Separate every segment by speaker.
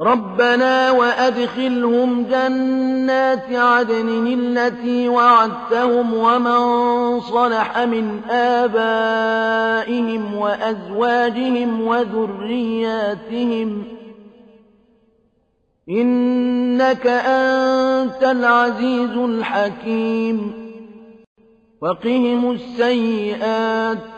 Speaker 1: ربنا وأدخلهم جنات عدن التي وعدتهم ومن صلح من آبائهم وأزواجهم وذرياتهم إنك أنت العزيز الحكيم وقهم السيئات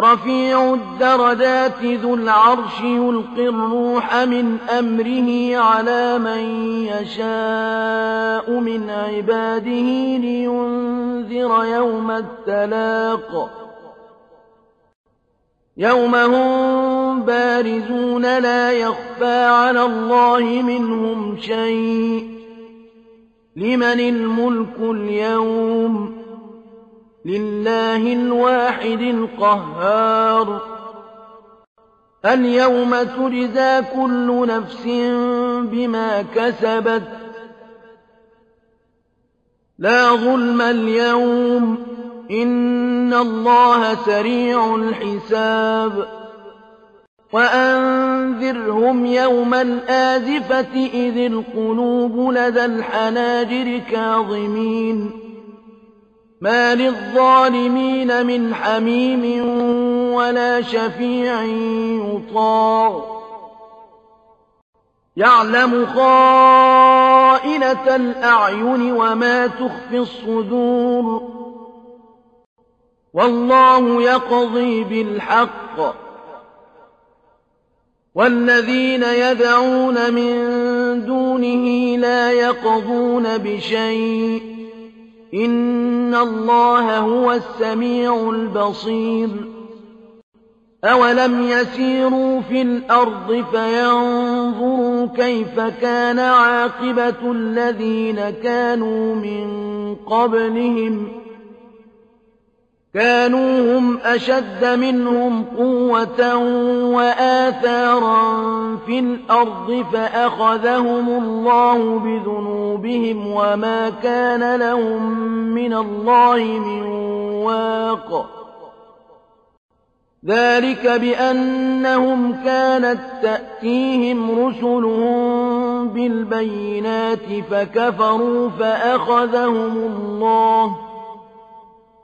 Speaker 1: رفيع الدرجات ذو العرش يلقي الروح من أمره على من يشاء من عباده لينذر يوم التلاق. يوم هم بارزون لا يخفى على الله منهم شيء. لمن الملك اليوم؟ لله الواحد القهار. اليوم تجزى كل نفس بما كسبت. لا ظلم اليوم. إن الله سريع الحساب. وأنذرهم يوم الآزفة إذ القلوب لدى الحناجر كاظمين. ما للظالمين من حميم ولا شفيع يطاع. يعلم خائنة الأعين وما تخفي الصدور. والله يقضي بالحق. والذين يدعون من دونه لا يقضون بشيء. إن الله هو السميع البصير أولم يسيروا في الأرض فينظروا كيف كان عاقبة الذين كانوا من قبلهم كانوا هم أشد منهم قوة وآثارا في الأرض فأخذهم الله بذنوبهم وما كان لهم من الله من واق. ذلك بأنهم كانت تأتيهم رسلهم بالبينات فكفروا فأخذهم الله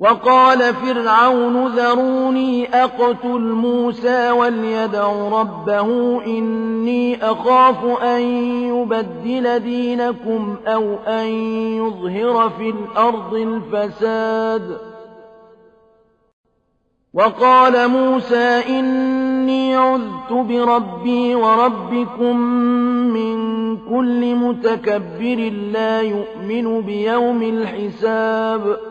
Speaker 1: وقال فرعون ذروني أقتل موسى وليدع ربه إني أخاف أن يبدل دينكم أو أن يظهر في الأرض الفساد. وقال موسى إني عذت بربي وربكم من كل متكبر لا يؤمن بيوم الحساب.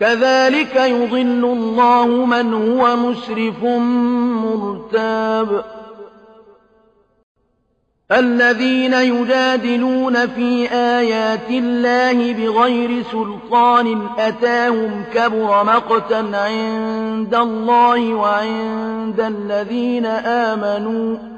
Speaker 1: كذلك يضل الله من هو مسرف مرتاب. الذين يجادلون في آيات الله بغير سلطان أتاهم كبر مقتا عند الله وعند الذين آمنوا.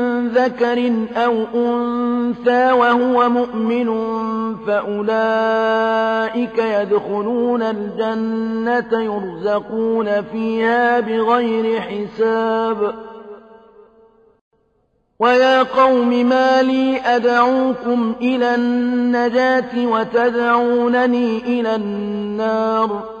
Speaker 1: ذكر أو أنثى وهو مؤمن فأولئك يدخلون الجنة يرزقون فيها بغير حساب. ويا قوم ما لي أدعوكم إلى النجاة وتدعونني إلى النار.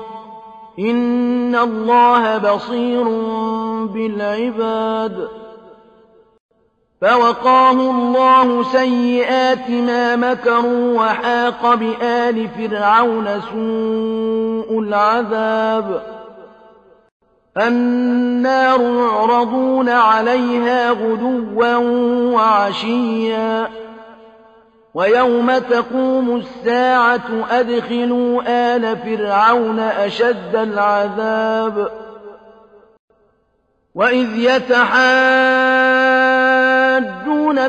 Speaker 1: إن الله بصير بالعباد فوقاه الله سيئات ما مكروا وحاق بآل فرعون سوء العذاب النار يعرضون عليها غدوا وعشيا ويوم تقوم الساعة أدخلوا آل فرعون أشد العذاب وإذ يتحاجون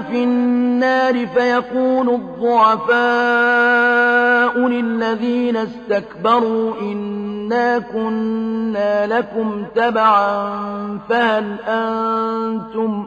Speaker 1: في النار فيقول الضعفاء للذين استكبروا إنا كنا لكم تبعا فهل أنتم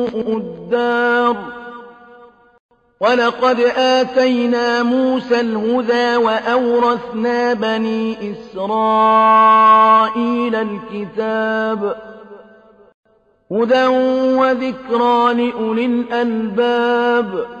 Speaker 1: الدار. ولقد آتينا موسى الهدى وأورثنا بني إسرائيل الكتاب. هدى وذكرى لأولي الألباب.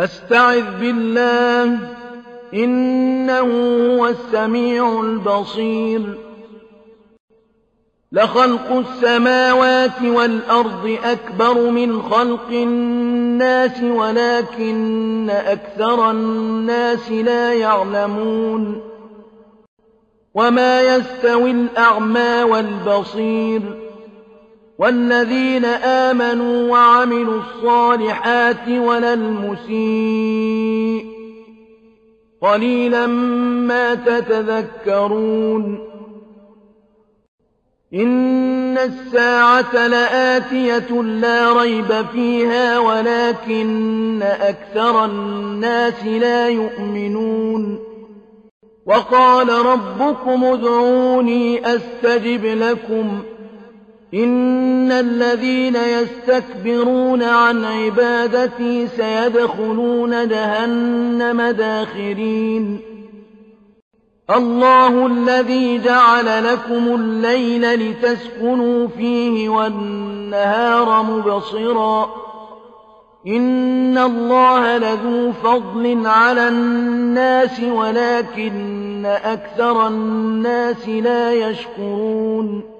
Speaker 1: فاستعذ بالله إنه هو السميع البصير. لخلق السماوات والأرض أكبر من خلق الناس ولكن أكثر الناس لا يعلمون. وما يستوي الأعمى والبصير. والذين آمنوا وعملوا الصالحات ولا المسيء. قليلا ما تتذكرون. إن الساعة لآتية لا ريب فيها ولكن أكثر الناس لا يؤمنون. وقال ربكم ادعوني أستجب لكم. إن الذين يستكبرون عن عبادتي سيدخلون جهنم داخرين. الله الذي جعل لكم الليل لتسكنوا فيه والنهار مبصرا. إن الله لذو فضل على الناس ولكن أكثر الناس لا يشكرون.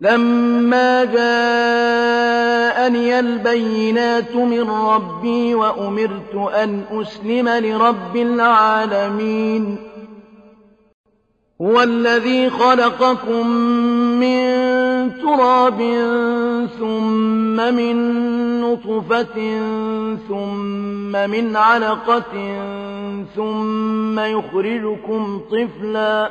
Speaker 1: لما جاءني البينات من ربي وأمرت أن أسلم لرب العالمين هو الذي خلقكم من تراب ثم من نطفة ثم من علقة ثم يخرجكم طفلا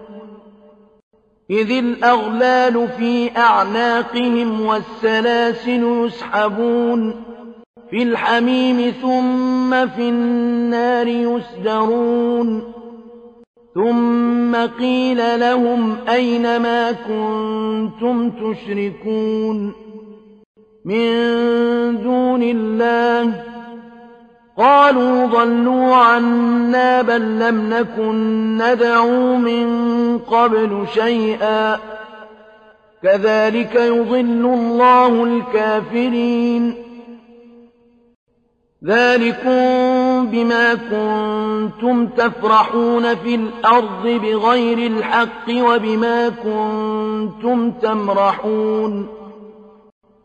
Speaker 1: إذ الأغلال في أعناقهم والسلاسل يسحبون في الحميم ثم في النار يسجرون ثم قيل لهم أين ما كنتم تشركون من دون الله قالوا ضلوا عنا بل لم نكن ندعو من قبل شيئا. كذلك يضل الله الكافرين. ذلكم بما كنتم تفرحون في الأرض بغير الحق وبما كنتم تمرحون.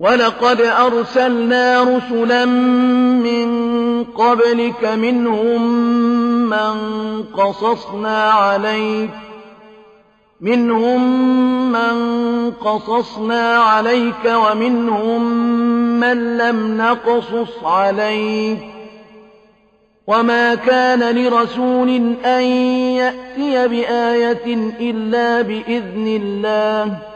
Speaker 1: ولقد أرسلنا رسلا من قبلك منهم من قصصنا عليك منهم من قصصنا عليك ومنهم من لم نقصص عليك وما كان لرسول أن يأتي بآية إلا بإذن الله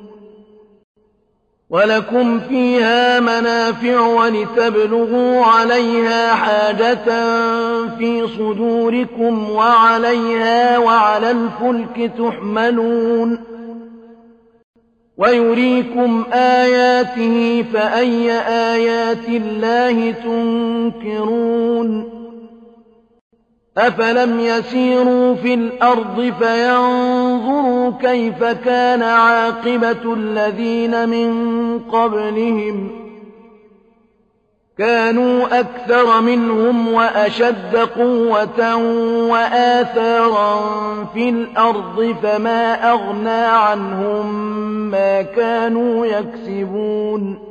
Speaker 1: ولكم فيها منافع ولتبلغوا عليها حاجة في صدوركم وعليها وعلى الفلك تحملون ويريكم آياته فأي آيات الله تنكرون أفلم يسيروا في الأرض فينظروا كيف كان عاقبة الذين من قبلهم. كانوا أكثر منهم وأشد قوة وآثارا في الأرض فما أغنى عنهم ما كانوا يكسبون.